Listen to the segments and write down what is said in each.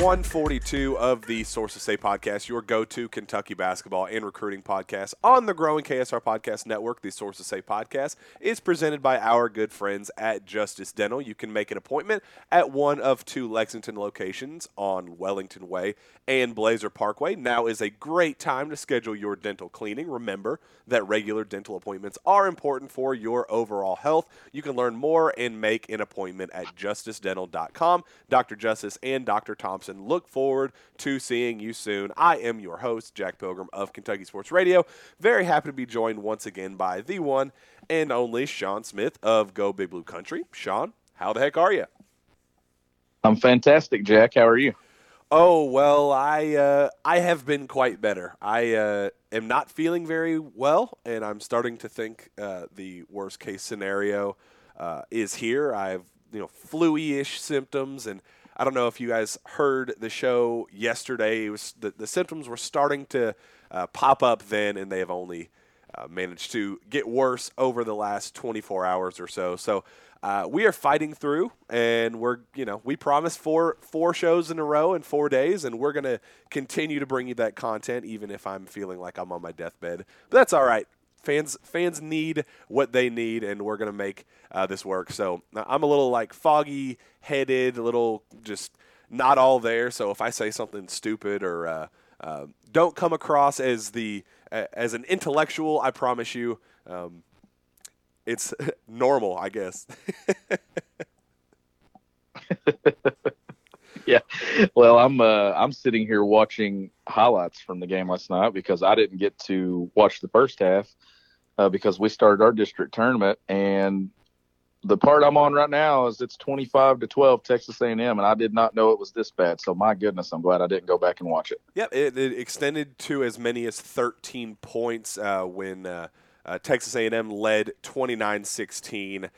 into episode 142 of the Sources Say podcast, your go to Kentucky basketball and recruiting podcast on the growing KSR Podcast Network. The Sources Say podcast is presented by our good friends at Justice Dental. You can make an appointment at one of two Lexington locations on Wellington Way and Blazer Parkway. Now is a great time to schedule your dental cleaning. Remember that regular dental appointments are important for your overall health. You can learn more and make an appointment at justicedental.com. Dr. Justice and Dr. Thompson look forward to seeing you soon. I am your host, Jack Pilgrim of Kentucky Sports Radio. Very happy to be joined once again by the one and only Sean Smith of Go Big Blue Country. Sean, how the heck are you? I'm fantastic, Jack. How are you? Oh well, I uh, I have been quite better. I uh, am not feeling very well, and I'm starting to think uh, the worst case scenario uh, is here. I've you know flu-ish symptoms, and I don't know if you guys heard the show yesterday. It was the, the symptoms were starting to uh, pop up then, and they have only uh, managed to get worse over the last 24 hours or so. So uh, we are fighting through, and we're you know we promised four four shows in a row in four days, and we're gonna continue to bring you that content, even if I'm feeling like I'm on my deathbed. But that's all right. Fans fans need what they need, and we're gonna make uh, this work. So I'm a little like foggy headed, a little just not all there. So if I say something stupid or uh, uh, don't come across as the as an intellectual, I promise you. Um, it's normal, I guess. yeah. Well, I'm uh, I'm sitting here watching highlights from the game last night because I didn't get to watch the first half uh, because we started our district tournament and the part I'm on right now is it's 25 to 12 Texas A&M, and I did not know it was this bad. So my goodness, I'm glad I didn't go back and watch it. Yep, it, it extended to as many as 13 points uh, when uh, uh, Texas A&M led 29-16.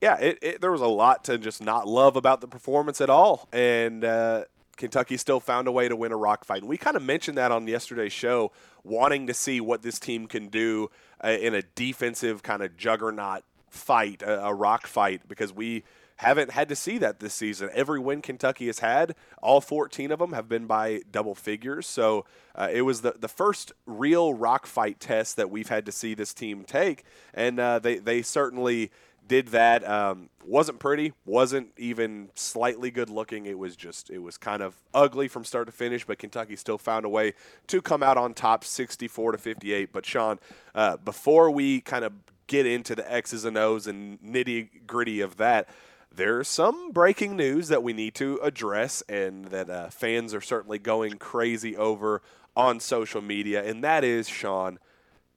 Yeah, it, it, there was a lot to just not love about the performance at all, and uh, Kentucky still found a way to win a rock fight. And we kind of mentioned that on yesterday's show, wanting to see what this team can do uh, in a defensive kind of juggernaut fight, a, a rock fight, because we – haven't had to see that this season. Every win Kentucky has had, all 14 of them have been by double figures. So uh, it was the, the first real rock fight test that we've had to see this team take. And uh, they, they certainly did that. Um, wasn't pretty, wasn't even slightly good looking. It was just, it was kind of ugly from start to finish, but Kentucky still found a way to come out on top 64 to 58. But Sean, uh, before we kind of get into the X's and O's and nitty gritty of that, there's some breaking news that we need to address and that uh, fans are certainly going crazy over on social media, and that is Sean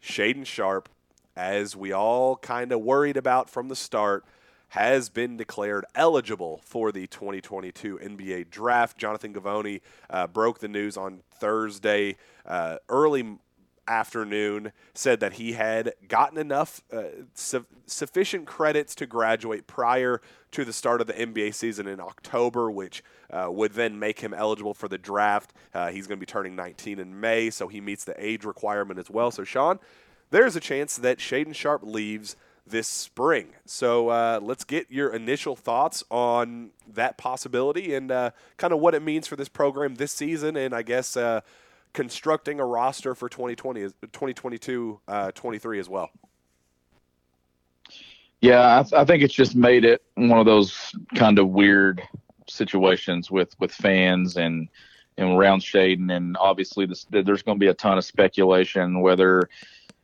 Shaedon Sharpe, as we all kind of worried about from the start, has been declared eligible for the 2022 NBA draft. Jonathan Givony uh, broke the news on Thursday, uh, early afternoon said that he had gotten enough uh, su- sufficient credits to graduate prior to the start of the NBA season in October, which uh, would then make him eligible for the draft. Uh, he's going to be turning 19 in May, so he meets the age requirement as well. So, Sean, there's a chance that Shaedon Sharpe leaves this spring. So uh, let's get your initial thoughts on that possibility and uh, kind of what it means for this program this season, and I guess uh, constructing a roster for 2020, 2022, uh, 23 as well. Yeah, I, th- I, think it's just made it one of those kind of weird situations with with fans and and around Shaedon, and obviously this, there's going to be a ton of speculation whether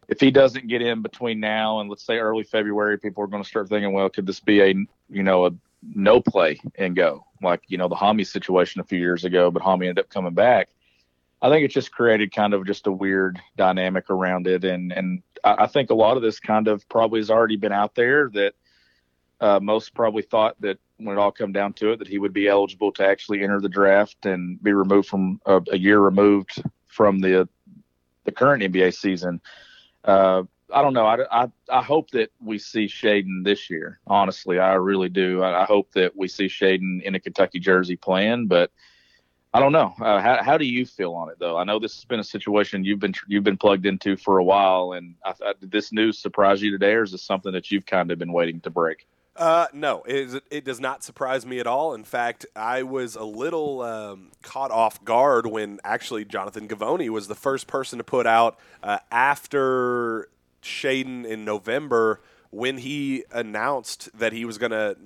if he doesn't get in between now and let's say early February, people are going to start thinking, well, could this be a you know a no play and go like you know the Hami situation a few years ago, but Hami ended up coming back. I think it just created kind of just a weird dynamic around it, and and I think a lot of this kind of probably has already been out there that uh, most probably thought that when it all come down to it that he would be eligible to actually enter the draft and be removed from uh, a year removed from the the current NBA season. Uh, I don't know. I, I, I hope that we see Shaedon this year. Honestly, I really do. I, I hope that we see Shaedon in a Kentucky jersey playing, but I don't know. Uh, how, how do you feel on it though? I know this has been a situation you've been you've been plugged into for a while, and I, I, did this news surprise you today, or is this something that you've kind of been waiting to break? Uh, no, it, it does not surprise me at all. In fact, I was a little um, caught off guard when actually Jonathan Givony was the first person to put out uh, after Shaedon in November when he announced that he was going to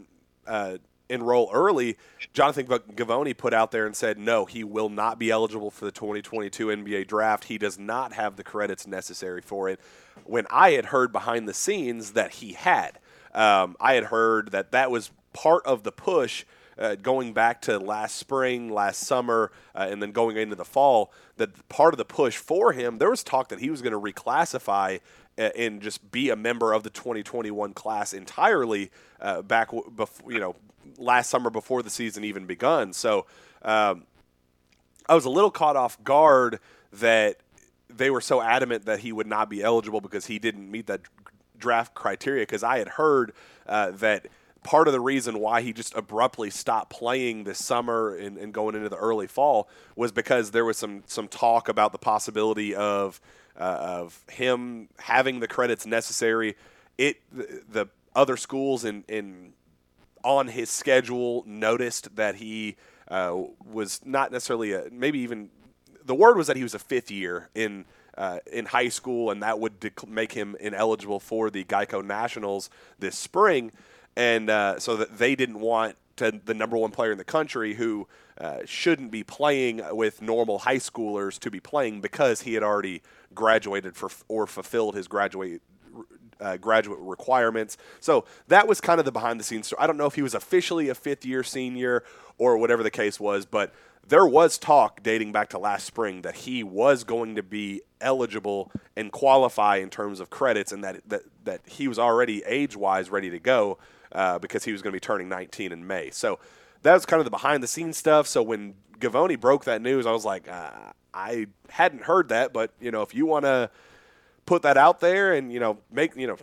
uh, enroll early. Jonathan Givony put out there and said, no, he will not be eligible for the 2022 NBA draft. He does not have the credits necessary for it. When I had heard behind the scenes that he had. Um, I had heard that that was part of the push uh, going back to last spring, last summer, uh, and then going into the fall. That part of the push for him, there was talk that he was going to reclassify uh, and just be a member of the 2021 class entirely uh, back before you know last summer before the season even begun. So um, I was a little caught off guard that they were so adamant that he would not be eligible because he didn't meet that draft criteria because I had heard uh, that part of the reason why he just abruptly stopped playing this summer and, and, going into the early fall was because there was some some talk about the possibility of uh, of him having the credits necessary. It the, the other schools in in on his schedule noticed that he uh, was not necessarily a maybe even the word was that he was a fifth year in uh, in high school, and that would dec- make him ineligible for the Geico Nationals this spring. And uh, so that they didn't want to, the number one player in the country who uh, shouldn't be playing with normal high schoolers to be playing because he had already graduated for or fulfilled his graduate uh, graduate requirements. So that was kind of the behind the scenes story. I don't know if he was officially a fifth year senior or whatever the case was, but there was talk dating back to last spring that he was going to be eligible and qualify in terms of credits, and that that, that he was already age wise ready to go uh, because he was going to be turning 19 in May. So that was kind of the behind the scenes stuff. So when Givony broke that news, I was like, uh, I hadn't heard that, but you know, if you want to put that out there and you know make you know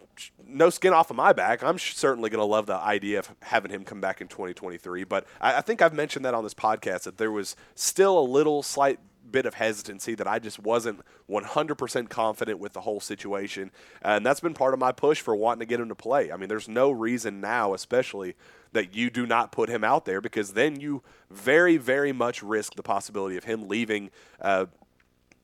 no skin off of my back. I'm certainly going to love the idea of having him come back in 2023. But I, I, think I've mentioned that on this podcast that there was still a little slight bit of hesitancy that I just wasn't 100% confident with the whole situation, and that's been part of my push for wanting to get him to play. I mean, there's no reason now, especially that you do not put him out there because then you very, very much risk the possibility of him leaving uh,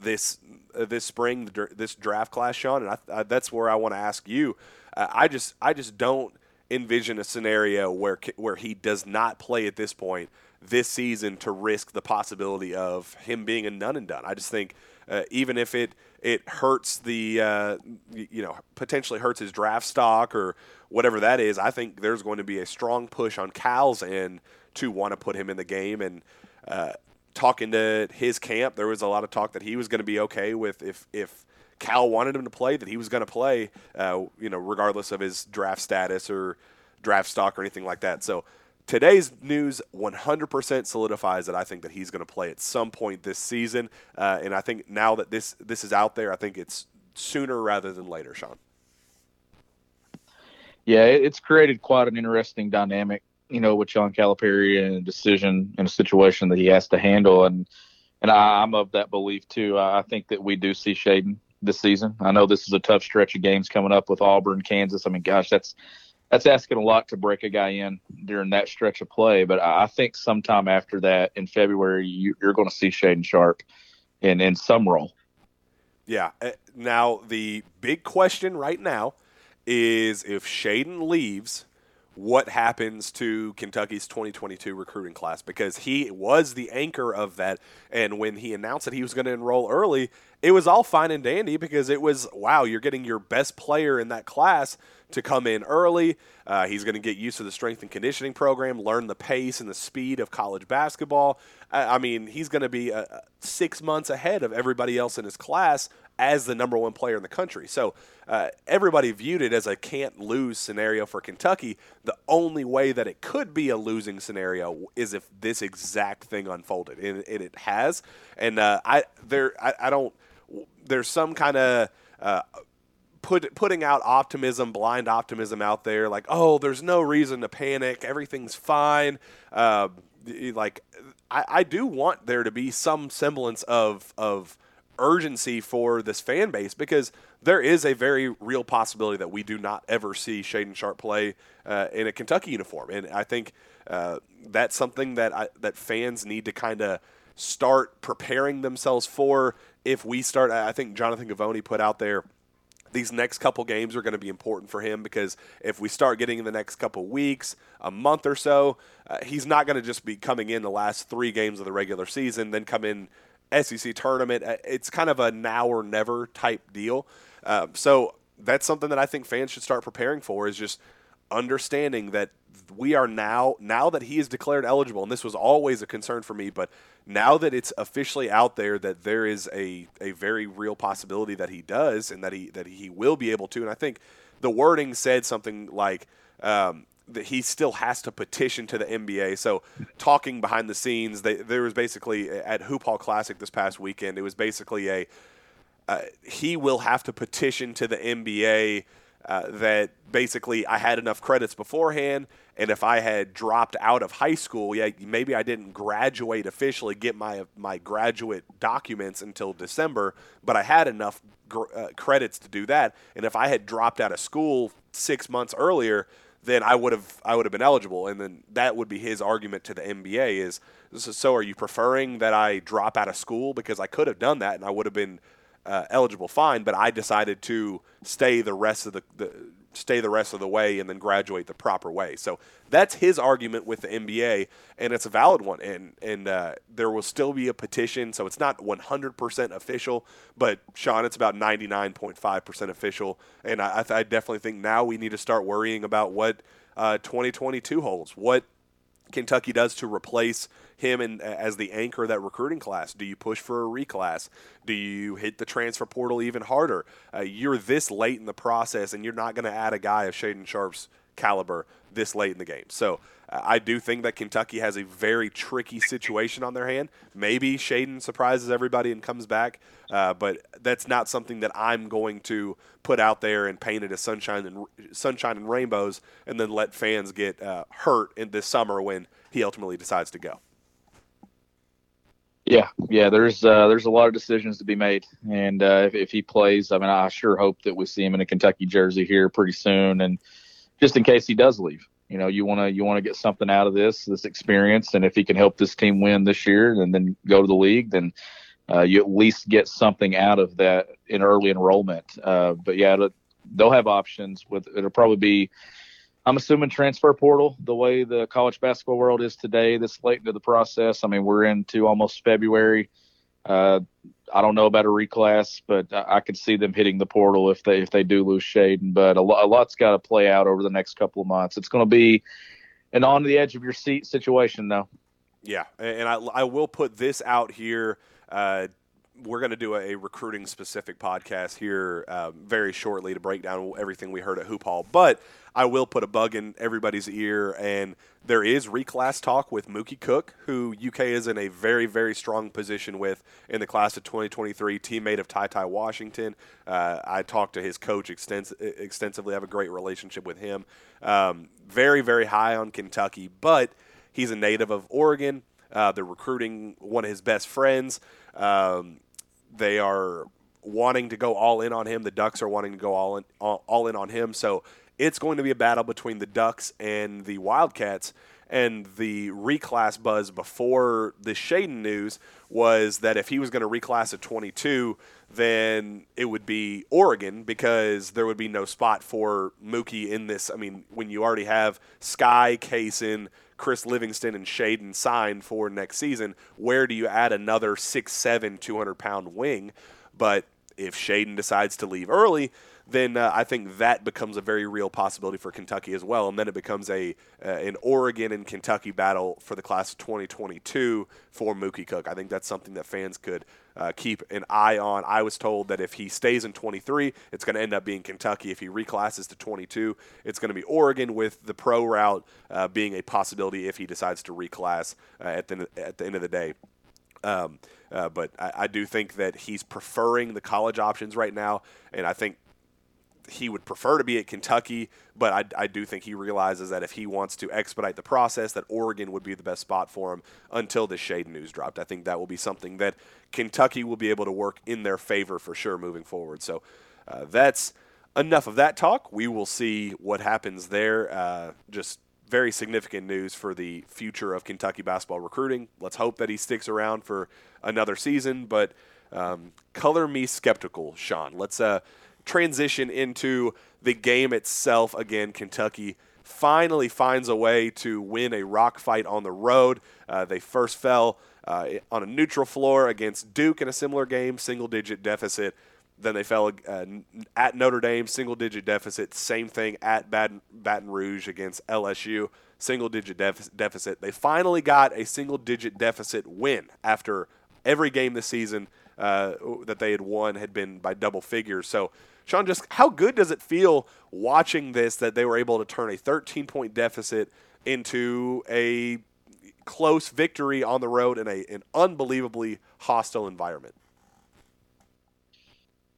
this uh, this spring, this draft class, Sean, and I, I, that's where I want to ask you. Uh, I just I just don't envision a scenario where where he does not play at this point this season to risk the possibility of him being a none and done. I just think uh, even if it it hurts the uh, you know potentially hurts his draft stock or whatever that is, I think there's going to be a strong push on Cal's end to want to put him in the game and. Uh, talking to his camp, there was a lot of talk that he was going to be okay with if if Cal wanted him to play, that he was going to play, uh, you know, regardless of his draft status or draft stock or anything like that. So today's news 100% solidifies that I think that he's going to play at some point this season, uh, and I think now that this this is out there, I think it's sooner rather than later, Sean. Yeah, it's created quite an interesting dynamic you know, with Sean Calipari and a decision in a situation that he has to handle. And and I, am of that belief too. I think that we do see Shaedon this season. I know this is a tough stretch of games coming up with Auburn, Kansas. I mean, gosh, that's that's asking a lot to break a guy in during that stretch of play. But I think sometime after that in February, you, are going to see Shaedon Sharpe in in some role. Yeah. Uh, now the big question right now is if Shaedon leaves what happens to Kentucky's 2022 recruiting class because he was the anchor of that. And when he announced that he was going to enroll early, it was all fine and dandy because it was wow, you're getting your best player in that class to come in early. Uh, he's going to get used to the strength and conditioning program, learn the pace and the speed of college basketball. I, I mean, he's going to be uh, six months ahead of everybody else in his class as the number one player in the country. So uh, everybody viewed it as a can't lose scenario for Kentucky. The only way that it could be a losing scenario is if this exact thing unfolded, and, and it has. And uh, I there I, I, don't. There's some kind of. Uh, Put, putting out optimism, blind optimism out there, like, oh, there's no reason to panic, everything's fine. Uh, like, I, I do want there to be some semblance of of urgency for this fan base because there is a very real possibility that we do not ever see Shaedon Sharpe play uh, in a Kentucky uniform, and I think uh, that's something that I, that fans need to kind of start preparing themselves for. If we start, I think Jonathan Givony put out there these next couple games are going to be important for him because if we start getting in the next couple weeks, a month or so, uh, he's not going to just be coming in the last three games of the regular season, then come in SEC tournament. Uh, it's kind of a now or never type deal. Uh, so that's something that I think fans should start preparing for is just understanding that we are now now that he is declared eligible and this was always a concern for me but now that it's officially out there that there is a, a very real possibility that he does and that he that he will be able to and I think the wording said something like um, that he still has to petition to the NBA. So, talking behind the scenes, they, there was basically at Hoop Hall Classic this past weekend. It was basically a uh, he will have to petition to the NBA uh, that basically I had enough credits beforehand, and if I had dropped out of high school, yeah, maybe I didn't graduate officially, get my my graduate documents until December, but I had enough uh, credits to do that, and if I had dropped out of school six months earlier then I would have I would have been eligible, and then that would be his argument to the NBA is so. Are you preferring that I drop out of school because I could have done that and I would have been uh, eligible fine, but I decided to stay the rest of the, the stay the rest of the way and then graduate the proper way. So that's his argument with the NBA, and it's a valid one. And and uh, there will still be a petition, so it's not 100% official, but Sean, it's about 99.5% official. And I, I, definitely think now we need to start worrying about what uh, 2022 holds. What Kentucky does to replace him and as the anchor of that recruiting class? Do you push for a reclass? Do you hit the transfer portal even harder? Uh, you're this late in the process, and you're not going to add a guy of Shaedon Sharpe's caliber this late in the game. So uh, I do think that Kentucky has a very tricky situation on their hand. Maybe Shaedon surprises everybody and comes back, uh, but that's not something that I'm going to put out there and paint it as sunshine and sunshine and rainbows, and then let fans get uh, hurt in this summer when he ultimately decides to go. Yeah, yeah. There's uh, there's a lot of decisions to be made, and uh, if, if he plays, I mean, I sure hope that we see him in a Kentucky jersey here pretty soon, and just in case he does leave, you know, you want to you want to get something out of this this experience, and if he can help this team win this year and then go to the league, then uh, you at least get something out of that in early enrollment. Uh, but yeah, they'll have options. With it'll probably be I'm assuming transfer portal, the way the college basketball world is today, this late into the process. I mean, we're into almost February. Uh, I don't know about a reclass, but I, I could see them hitting the portal if they if they do lose Shaedon. But a, lo- a lot's got to play out over the next couple of months. It's going to be an on the edge of your seat situation, though. Yeah, and I, I will put this out here. Uh, we're going to do a, recruiting specific podcast here uh, very shortly to break down everything we heard at Hoop Hall. But I will put a bug in everybody's ear, and there is reclass talk with Mookie Cook, who UK is in a very, very strong position with in the class of 2023, teammate of Ty Ty Washington. Uh, I talked to his coach extens- extensively, I have a great relationship with him. Um, very, very high on Kentucky, but he's a native of Oregon. Uh, they're recruiting one of his best friends. Um, they are wanting to go all in on him. The Ducks are wanting to go all in, all, all in on him. So it's going to be a battle between the Ducks and the Wildcats. And the reclass buzz before the Shaedon news was that if he was going to reclass at 22, then it would be Oregon because there would be no spot for Mookie in this. I mean, when you already have Skyy, Cason, Chris Livingston, and Shaedon signed for next season, where do you add another 6'7", 200 pound wing? But if Shaedon decides to leave early, then uh, I think that becomes a very real possibility for Kentucky as well. And then it becomes a uh, an Oregon and Kentucky battle for the class of 2022 for Mookie Cook. I think that's something that fans could uh, keep an eye on. I was told that if he stays in 23, it's going to end up being Kentucky. If he reclasses to 22, it's going to be Oregon, with the pro route uh, being a possibility if he decides to reclass uh, at the at the end of the day. Um, uh, but I, I, do think that he's preferring the college options right now, and I think he would prefer to be at Kentucky, but I, I, do think he realizes that if he wants to expedite the process, that Oregon would be the best spot for him until the shade news dropped. I think that will be something that Kentucky will be able to work in their favor for sure moving forward. So uh, that's enough of that talk. We will see what happens there. Uh, just very significant news for the future of Kentucky basketball recruiting. Let's hope that he sticks around for another season, but um, color me skeptical, Sean. Let's uh, transition into the game itself. Again, Kentucky finally finds a way to win a rock fight on the road. Uh, they first fell uh, on a neutral floor against Duke in a similar game, single digit deficit. Then they fell uh, at Notre Dame, single digit deficit. Same thing at Baton, Baton Rouge against LSU, single digit def- deficit. They finally got a single digit deficit win after every game this season uh, that they had won had been by double figures. So Sean, just how good does it feel watching this that they were able to turn a 13 point deficit into a close victory on the road in a, an unbelievably hostile environment?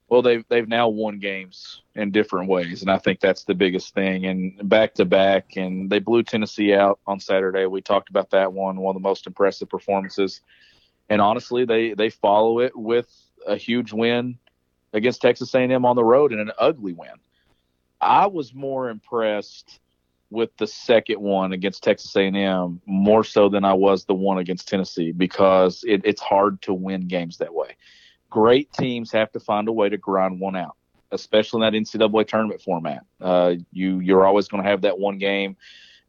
Well, they've they've now won games in different ways, and I think that's the biggest thing. And back to back, and they blew Tennessee out on Saturday. We talked about that one, one of the most impressive performances. And honestly, they they follow it with a huge win against Texas A&M on the road in an ugly win. I was more impressed with the second one against Texas A&M more so than I was the one against Tennessee because it, it's hard to win games that way. Great teams have to find a way to grind one out, especially in that NCAA tournament format. Uh, you you're always going to have that one game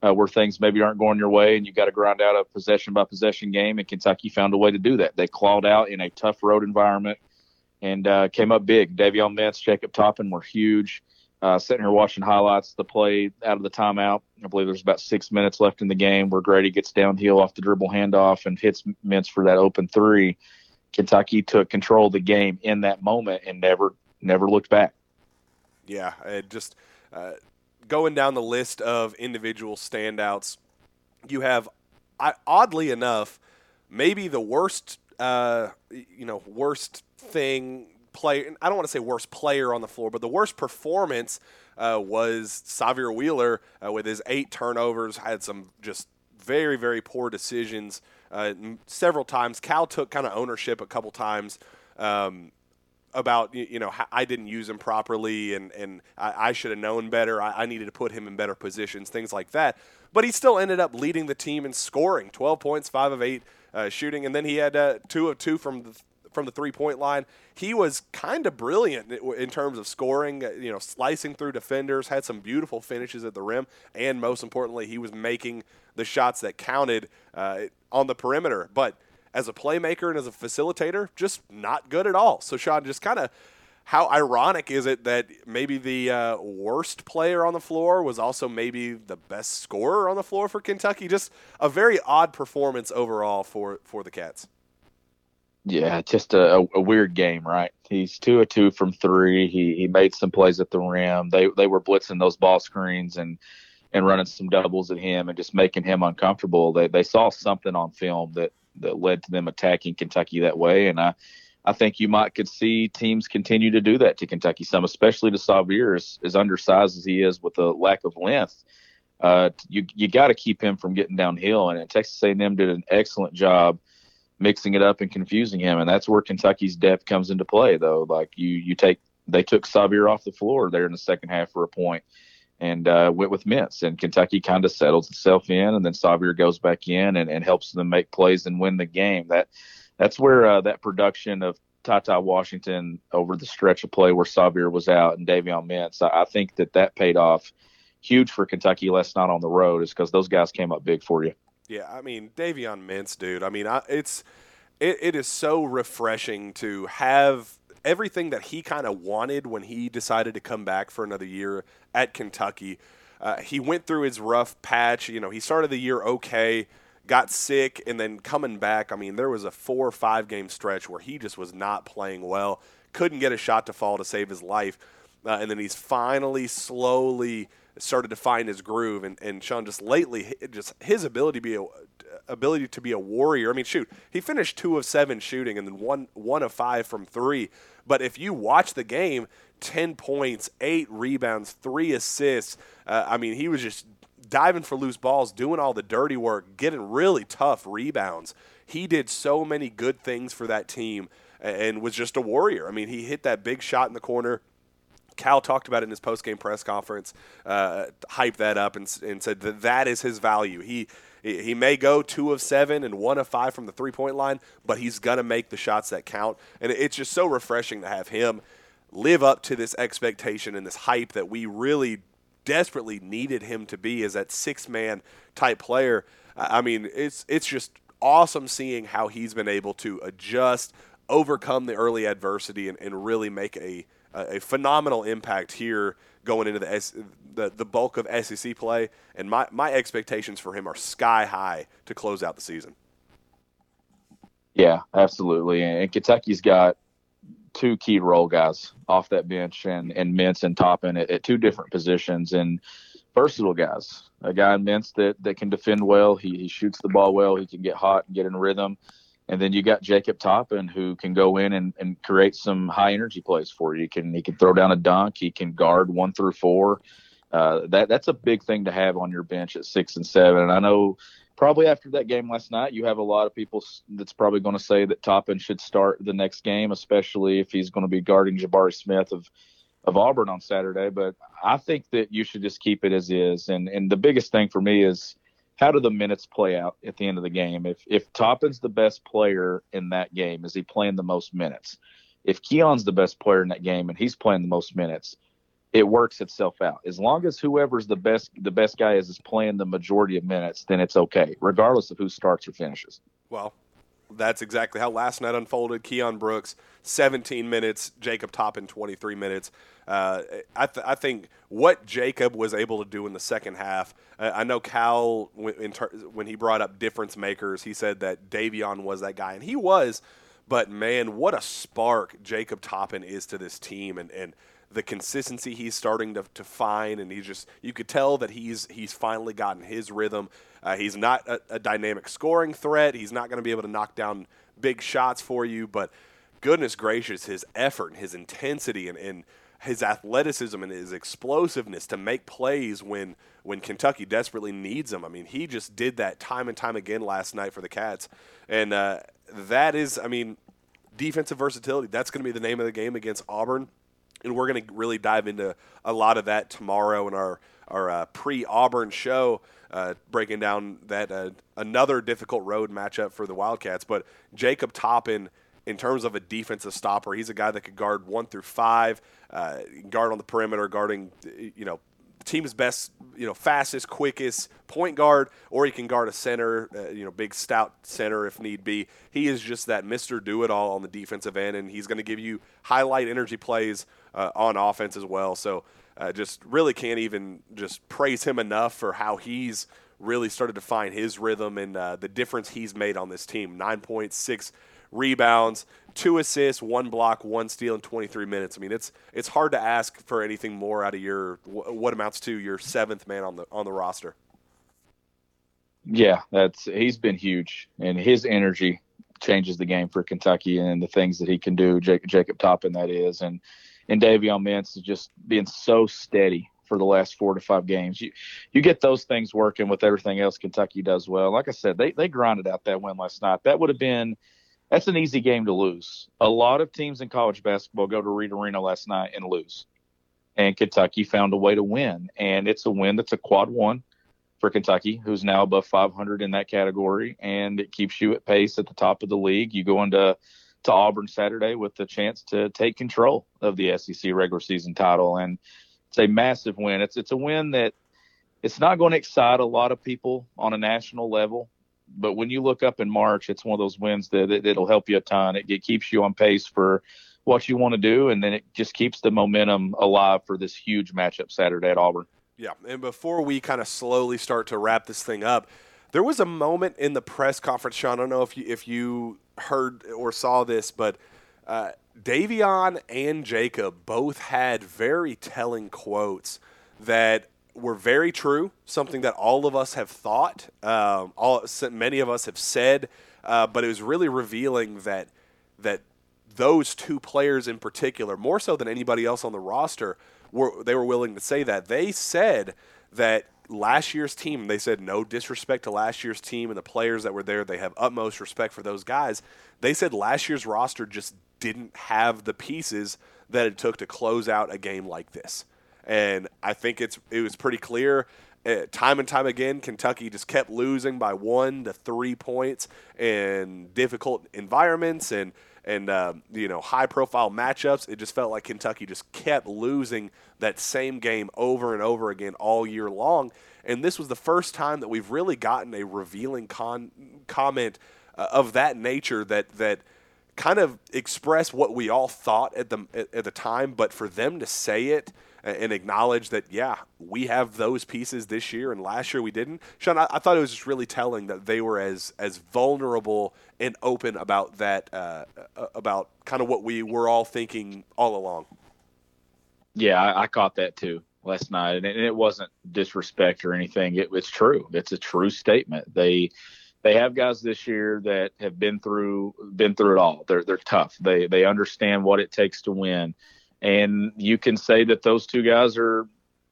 uh, where things maybe aren't going your way, and you've got to grind out a possession by possession game. And Kentucky found a way to do that. They clawed out in a tough road environment and uh, came up big. Davion Mintz, Jacob Toppin were huge. Uh, sitting here watching highlights the play out of the timeout. I believe there's about six minutes left in the game where Grady gets downhill off the dribble handoff and hits Mintz for that open three. Kentucky took control of the game in that moment and never never looked back. Yeah, it just uh, going down the list of individual standouts, you have, I, oddly enough, maybe the worst, uh, you know, worst thing player. I don't want to say worst player on the floor, but the worst performance uh, was Sahvir Wheeler uh, with his eight turnovers. Had some just very very poor decisions uh, several times. Cal took kind of ownership a couple times. Um, about you know I didn't use him properly and and I, I should have known better. I, I, needed to put him in better positions, things like that. But he still ended up leading the team in scoring, 12 points, five of eight uh, shooting, and then he had uh, two of two from the from the three point line. He was kind of brilliant in terms of scoring, uh, you know, slicing through defenders, had some beautiful finishes at the rim, and most importantly, he was making the shots that counted uh, on the perimeter. But as a playmaker and as a facilitator, just not good at all. So, Sean, just kind of how ironic is it that maybe the uh, worst player on the floor was also maybe the best scorer on the floor for Kentucky? Just a very odd performance overall for, for the Cats. Yeah, just a, a, weird game, right? He's two of two from three. He he made some plays at the rim. They they were blitzing those ball screens and and running some doubles at him and just making him uncomfortable. They they saw something on film that that led to them attacking Kentucky that way, and I I think you might could see teams continue to do that to Kentucky some, especially to Sahvir as, as undersized as he is with a lack of length. Uh, you you got to keep him from getting downhill, and Texas A&M did an excellent job mixing it up and confusing him. And that's where Kentucky's depth comes into play, though. Like you, you take they took Sahvir off the floor there in the second half for a point and uh, went with Mintz. And Kentucky kind of settles itself in, and then Sahvir goes back in and, and helps them make plays and win the game. That that's where uh, that production of TyTy Washington over the stretch of play where Sahvir was out and Davion Mintz, I, I think that that paid off huge for Kentucky last night on the road is because those guys came up big for you. Yeah, I mean Davion Mintz, dude. I mean, I, it's it, it is so refreshing to have everything that he kind of wanted when he decided to come back for another year at Kentucky. Uh, he went through his rough patch. You know, he started the year okay, got sick, and then coming back. I mean, there was a four or five game stretch where he just was not playing well, couldn't get a shot to fall to save his life. uh, and then he's finally slowly started to find his groove. And, and Sean, just lately, just his ability to be a ability to be a warrior. I mean, shoot, he finished two of seven shooting and then one one of five from three. But if you watch the game, ten points, eight rebounds, three assists. Uh, I mean, he was just diving for loose balls, doing all the dirty work, getting really tough rebounds. He did so many good things for that team and was just a warrior. I mean, he hit that big shot in the corner. Cal talked about it in his post-game press conference, uh, hyped that up and, and said that that is his value. He he may go two of seven and one of five from the three-point line, but he's gonna make the shots that count. And it's just so refreshing to have him live up to this expectation and this hype that we really desperately needed him to be as that six-man type player. I mean, it's it's just awesome seeing how he's been able to adjust, overcome the early adversity, and, and really make a a phenomenal impact here going into the, the the bulk of SEC play. And my my expectations for him are sky high to close out the season. Yeah, absolutely. And Kentucky's got two key role guys off that bench, and and Mintz and Toppin at, at two different positions, and versatile guys. A guy in Mintz that that can defend well. He he shoots the ball well. He can get hot and get in rhythm. And then you got Jacob Toppin who can go in and, and create some high energy plays for you. He can he can throw down a dunk. He can guard one through four. Uh, that that's a big thing to have on your bench at six and seven. And I know probably after that game last night, you have a lot of people that's probably going to say that Toppin should start the next game, especially if he's going to be guarding Jabari Smith of of Auburn on Saturday. But I think that you should just keep it as is. And and the biggest thing for me is how do the minutes play out at the end of the game? If if Toppin's the best player in that game, is he playing the most minutes? If Keion's the best player in that game and he's playing the most minutes, it works itself out. As long as whoever's the best the best guy is is playing the majority of minutes, then it's okay, regardless of who starts or finishes. Well, that's exactly how last night unfolded. Keion Brooks, 17 minutes. Jacob Toppin, 23 minutes. Uh, I, th- I, think what Jacob was able to do in the second half. Uh, I know Cal, when, when he brought up difference makers, he said that Davion was that guy, and he was. But man, what a spark Jacob Toppin is to this team, and and the consistency he's starting to, to find, and he just you could tell that he's he's finally gotten his rhythm. Uh, he's not a, a, dynamic scoring threat. He's not going to be able to knock down big shots for you, but goodness gracious, his effort and his intensity and, and his athleticism and his explosiveness to make plays when when Kentucky desperately needs him. I mean, he just did that time and time again last night for the Cats, and uh, that is, I mean, defensive versatility. That's going to be the name of the game against Auburn and we're going to really dive into a lot of that tomorrow in our our uh, pre Auburn show, uh, breaking down that uh, another difficult road matchup for the Wildcats. But Jacob Toppin, in terms of a defensive stopper, he's a guy that could guard one through five, uh, guard on the perimeter, guarding you know team's best, you know, fastest, quickest point guard, or he can guard a center, uh, you know, big stout center if need be. He is just that Mister Do It All on the defensive end, and he's going to give you highlight energy plays uh, on offense as well. So, uh, just really can't even just praise him enough for how he's really started to find his rhythm and uh, the difference he's made on this team. Nine point six rebounds, two assists, one block, one steal in 23 minutes. I mean, it's it's hard to ask for anything more out of your what amounts to your seventh man on the on the roster. Yeah, that's he's been huge, and his energy changes the game for Kentucky and the things that he can do. Jacob, Jacob Toppin, that is, and and Davion Mintz is just being so steady for the last four to five games. You you get those things working with everything else Kentucky does well. Like I said, they they grinded out that win last night. That would have been that's an easy game to lose. A lot of teams in college basketball go to Reed Arena last night and lose. And Kentucky found a way to win. And it's a win that's a quad one for Kentucky, who's now above 500 in that category. And it keeps you at pace at the top of the league. You go into to Auburn Saturday with the chance to take control of the SEC regular season title. And it's a massive win. It's, it's a win that it's not going to excite a lot of people on a national level but when you look up in March, it's one of those wins that, that it'll help you a ton. It, it keeps you on pace for what you want to do, and then it just keeps the momentum alive for this huge matchup Saturday at Auburn. Yeah, and before we kind of slowly start to wrap this thing up, there was a moment in the press conference, Sean. I don't know if you if you heard or saw this, but uh, Davion and Jacob both had very telling quotes that were very true, something that all of us have thought, um, all many of us have said, uh, but it was really revealing that that those two players in particular, more so than anybody else on the roster, were they were willing to say that they said that last year's team, they said no disrespect to last year's team and the players that were there. They have utmost respect for those guys. They said last year's roster just didn't have the pieces that it took to close out a game like this. And I think it's it was pretty clear. Uh, time and time again, Kentucky just kept losing by one to three points in difficult environments and and um, you know high profile matchups. It just felt like Kentucky just kept losing that same game over and over again all year long. And this was the first time that we've really gotten a revealing con- comment uh, of that nature that that kind of expressed what we all thought at the at, at the time, but for them to say it and acknowledge that, yeah, we have those pieces this year and last year we didn't. Sean, I, I thought it was just really telling that they were as as vulnerable and open about that, uh, uh, about kind of what we were all thinking all along. Yeah, I, I caught that too last night, and it, and it wasn't disrespect or anything. It, it's true. It's a true statement. They they have guys this year that have been through been through it all. They're they're tough. They they understand what it takes to win and you can say that those two guys are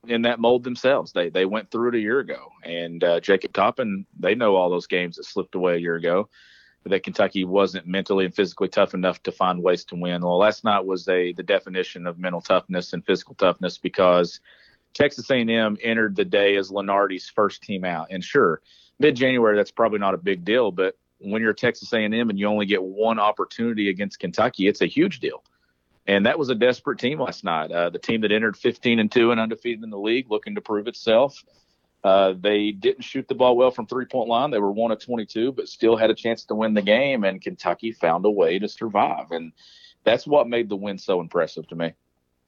in that mold themselves. They they went through it a year ago, and uh, Jacob Toppin, they know all those games that slipped away a year ago. That Kentucky wasn't mentally and physically tough enough to find ways to win. Well, last night was a the definition of mental toughness and physical toughness because Texas A&M entered the day as Lunardi's first team out. And sure, mid-January that's probably not a big deal, but when you're Texas A&M and you only get one opportunity against Kentucky, it's a huge deal. And that was a desperate team last night. Uh, the team that entered 15 and 2 and undefeated in the league, looking to prove itself. Uh, they didn't shoot the ball well from three point line. They were one of 22, but still had a chance to win the game. And Kentucky found a way to survive. And that's what made the win so impressive to me.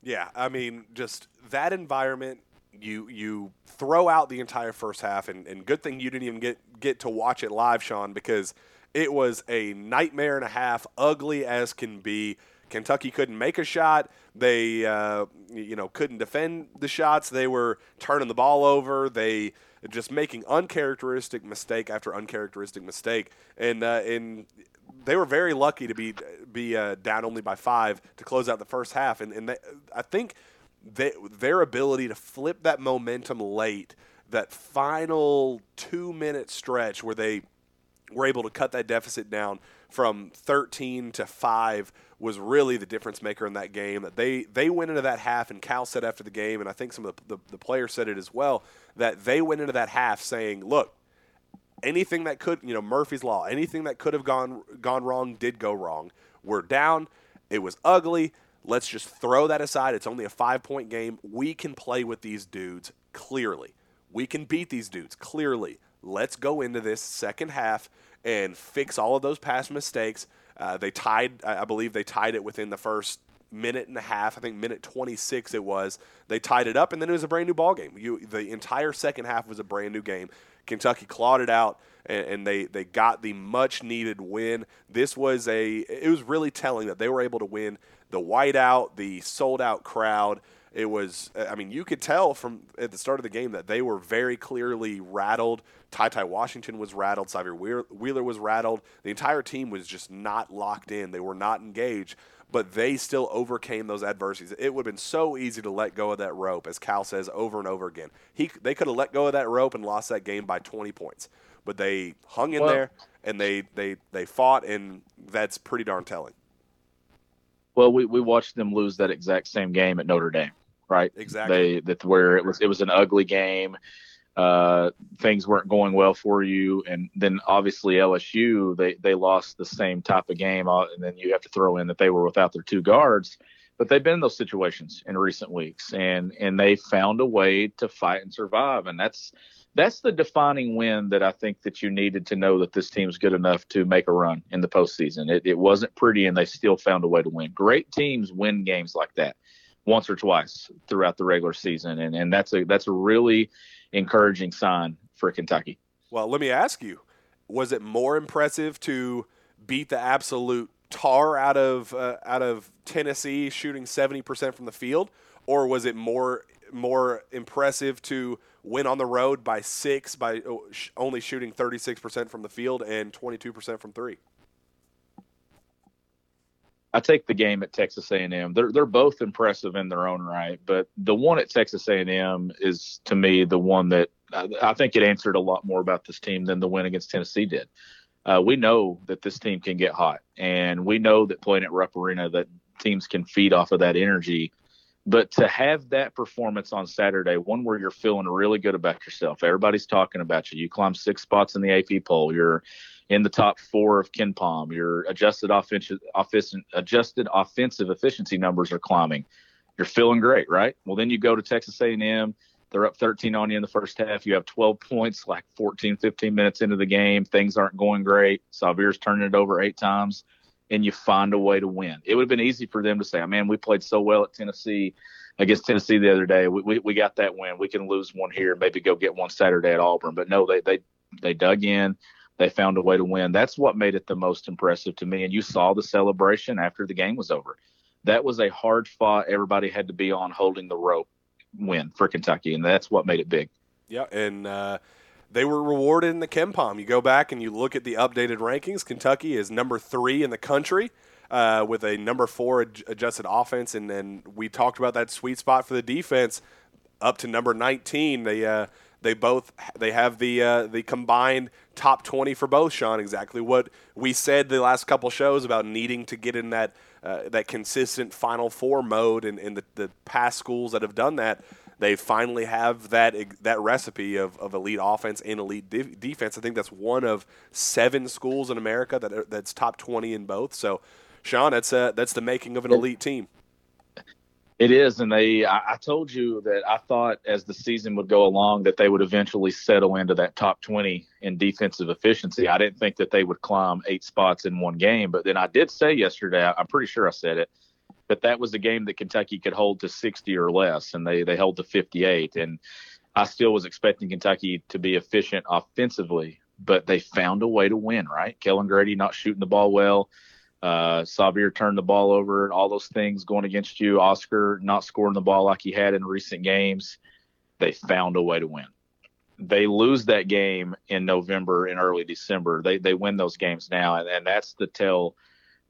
Yeah, I mean, just that environment. You you throw out the entire first half, and, and good thing you didn't even get get to watch it live, Sean, because it was a nightmare and a half, ugly as can be. Kentucky couldn't make a shot. They, uh, you know, couldn't defend the shots. They were turning the ball over. They just making uncharacteristic mistake after uncharacteristic mistake, and uh, and they were very lucky to be be uh, down only by five to close out the first half. And, and they, I think they, their ability to flip that momentum late, that final two minute stretch where they were able to cut that deficit down from 13 to 5 was really the difference maker in that game. They they went into that half, and Cal said after the game, and I think some of the, the, the players said it as well, that they went into that half saying, "Look, anything that could, you know, Murphy's law, anything that could have gone gone wrong did go wrong. We're down. It was ugly. Let's just throw that aside. It's only a five point game. We can play with these dudes clearly. We can beat these dudes clearly. Let's go into this second half and fix all of those past mistakes. Uh, they tied, I believe they tied it within the first minute and a half. I think minute 26 it was. They tied it up, and then it was a brand new ball game. You, the entire second half was a brand new game. Kentucky clawed it out, and, and they they got the much needed win. This was a. It was really telling that they were able to win the whiteout, the sold out crowd it was i mean you could tell from at the start of the game that they were very clearly rattled. Ty ty washington was rattled. Sahvir wheeler was rattled. The entire team was just not locked in. They were not engaged but they still overcame those adversities. It would have been so easy to let go of that rope as cal says over and over again. He, they could have let go of that rope and lost that game by 20 points but they hung in well, there and they, they, they fought and that's pretty darn telling well, we, we watched them lose that exact same game at Notre Dame right? Exactly. They that where it was it was an ugly game. Uh, things weren't going well for you, and then obviously LSU they they lost the same type of game, uh, and then you have to throw in that they were without their two guards. But they've been in those situations in recent weeks, and and they found a way to fight and survive, and that's that's the defining win that I think that you needed to know that this team's good enough to make a run in the postseason. It, it wasn't pretty, and they still found a way to win. Great teams win games like that once or twice throughout the regular season, and and that's a that's a really encouraging sign for Kentucky. Well, let me ask you: Was it more impressive to beat the absolute tar out of uh, out of Tennessee shooting 70% from the field or was it more more impressive to win on the road by 6 by oh, only shooting 36% from the field and 22% from 3? I take the game at Texas A&M. They're they're both impressive in their own right, but the one at Texas A&M is to me the one that I, I think it answered a lot more about this team than the win against Tennessee did. Uh, we know that this team can get hot, and we know that playing at Rupp Arena that teams can feed off of that energy. But to have that performance on Saturday, one where you're feeling really good about yourself, everybody's talking about you. You climb six spots in the AP poll. You're in the top four of KenPom. Your adjusted offensive, adjusted offensive efficiency numbers are climbing. You're feeling great, right? Well, then you go to Texas A&M they're up 13 on you in the first half. You have 12 points, like 14, 15 minutes into the game. Things aren't going great. Sahvir's turning it over eight times, and you find a way to win. It would have been easy for them to say, man, we played so well at Tennessee against Tennessee the other day. We, we, we got that win. We can lose one here, maybe go get one Saturday at Auburn. But no, they, they, they dug in. They found a way to win. That's what made it the most impressive to me. And you saw the celebration after the game was over. That was a hard fought. Everybody had to be on holding the rope win for Kentucky, and that's what made it big. Yeah, and uh, they were rewarded in the KenPom. You go back and you look at the updated rankings. Kentucky is number three in the country. Uh, with a number four adjusted offense, and then we talked about that sweet spot for the defense up to number 19. They uh, they both they have the uh, the combined top 20 for both. Sean, exactly what we said the last couple shows about needing to get in that uh, that consistent Final Four mode, and, and the, the past schools that have done that, they finally have that that recipe of, of elite offense and elite de- defense. I think that's one of seven schools in America that are, that's top twenty in both. So, Sean, that's uh, that's the making of an elite team. It is, and they. I, I, told you that I thought as the season would go along that they would eventually settle into that top twenty in defensive efficiency. I didn't think that they would climb eight spots in one game, but then I did say yesterday. I'm pretty sure I said it that that was a game that Kentucky could hold to sixty or less, and they they held to fifty eight. And I still was expecting Kentucky to be efficient offensively, but they found a way to win. Right, Kellan Grady not shooting the ball well uh, Sahvir turned the ball over, and all those things going against you. Oscar not scoring the ball like he had in recent games. They found a way to win. They lose that game in November and early December. They they win those games now, and, and that's the tell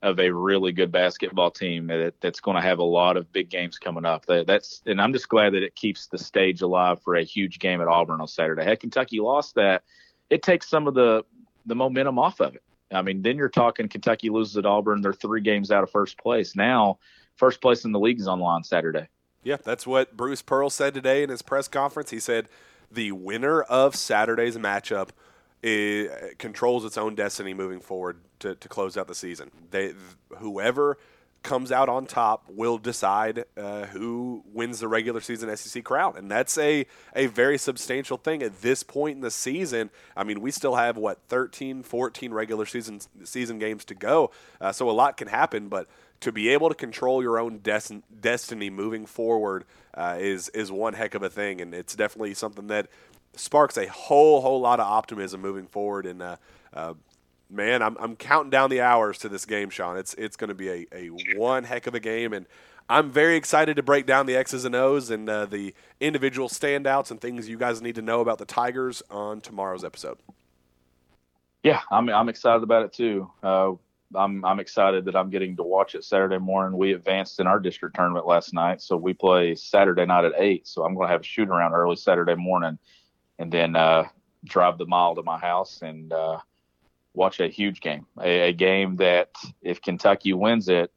of a really good basketball team that, that's going to have a lot of big games coming up. That, that's and I'm just glad that it keeps the stage alive for a huge game at Auburn on Saturday. Had Kentucky lost that, it takes some of the the momentum off of it. I mean, then you're talking Kentucky loses at Auburn. They're three games out of first place. Now, first place in the league is on line Saturday. Yeah, that's what Bruce Pearl said today in his press conference. He said the winner of Saturday's matchup is, controls its own destiny moving forward to, to close out the season. They, whoever comes out on top will decide uh, who wins the regular season SEC crown, and that's a a very substantial thing at this point in the season. I mean, we still have what 13, 14 regular season season games to go, uh, so a lot can happen. But to be able to control your own des- destiny moving forward uh, is is one heck of a thing, and it's definitely something that sparks a whole whole lot of optimism moving forward. And uh, uh, man, I'm, I'm counting down the hours to this game, Sean. It's it's going to be a, a one heck of a game, and I'm very excited to break down the X's and O's and uh, the individual standouts and things you guys need to know about the Tigers on tomorrow's episode. Yeah, I'm I'm excited about it too. Uh, I'm I'm excited that I'm getting to watch it Saturday morning. We advanced in our district tournament last night, so we play Saturday night at eight. So I'm going to have a shoot around early Saturday morning, and then uh, drive the mile to my house and uh, watch a huge game, a, a game that if Kentucky wins it,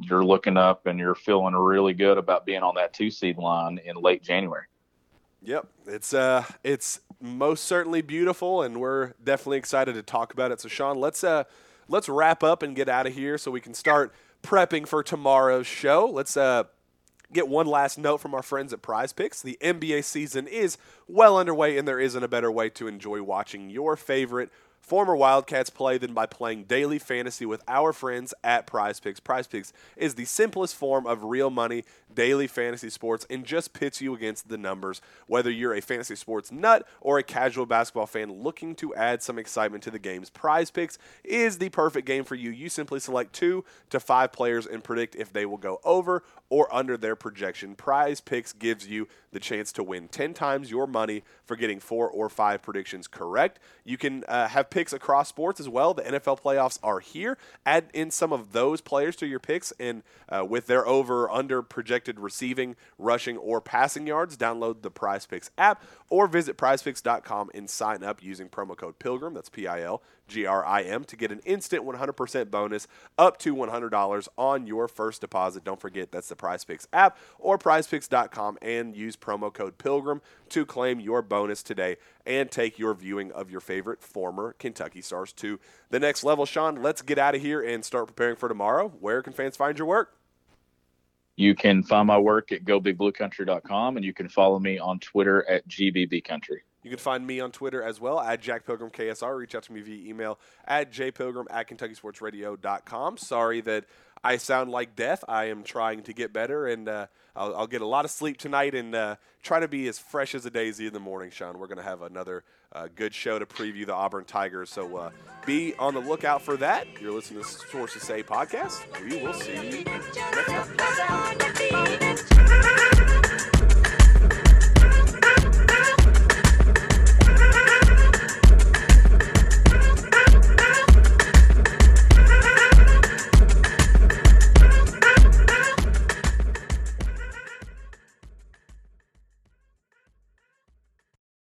you're looking up and you're feeling really good about being on that two seed line in late January. Yep, it's uh, it's most certainly beautiful, and we're definitely excited to talk about it. So, Sean, let's uh, let's wrap up and get out of here so we can start prepping for tomorrow's show. Let's uh, get one last note from our friends at Prize Picks. The NBA season is well underway, and there isn't a better way to enjoy watching your favorite former Wildcats play than by playing daily fantasy with our friends at Prize Picks. Prize Picks is the simplest form of real money daily fantasy sports and just pits you against the numbers. Whether you're a fantasy sports nut or a casual basketball fan looking to add some excitement to the games, Prize Picks is the perfect game for you. You simply select two to five players and predict if they will go over or under their projection. Prize Picks gives you the chance to win 10 times your money for getting four or five predictions correct. You can uh, have picks across sports as well. The NFL playoffs are here. Add in some of those players to your picks, and uh, with their over under projected receiving, rushing, or passing yards, download the Prize Picks app or visit prizepicks.com and sign up using promo code Pilgrim. That's P I L G R I M to get an instant 100% bonus up to $100 on your first deposit. Don't forget that's the Prize Picks app or prizepicks.com and use promo code Pilgrim to claim your bonus today and take your viewing of your favorite former Kentucky Stars to the next level. Sean, let's get out of here and start preparing for tomorrow. Where can fans find your work? You can find my work at gobigbluecountry.com and you can follow me on Twitter at gbbcountry. You can find me on Twitter as well at Jack Pilgrim KSR. Reach out to me via email at jpilgrim at KentuckySportsRadio.com. Sorry that I sound like death. I am trying to get better, and uh, I'll, I'll, get a lot of sleep tonight and uh, try to be as fresh as a daisy in the morning, Sean. We're going to have another uh, good show to preview the Auburn Tigers, so uh, be on the lookout for that. You're listening to Sources Say podcast. We will see you next time.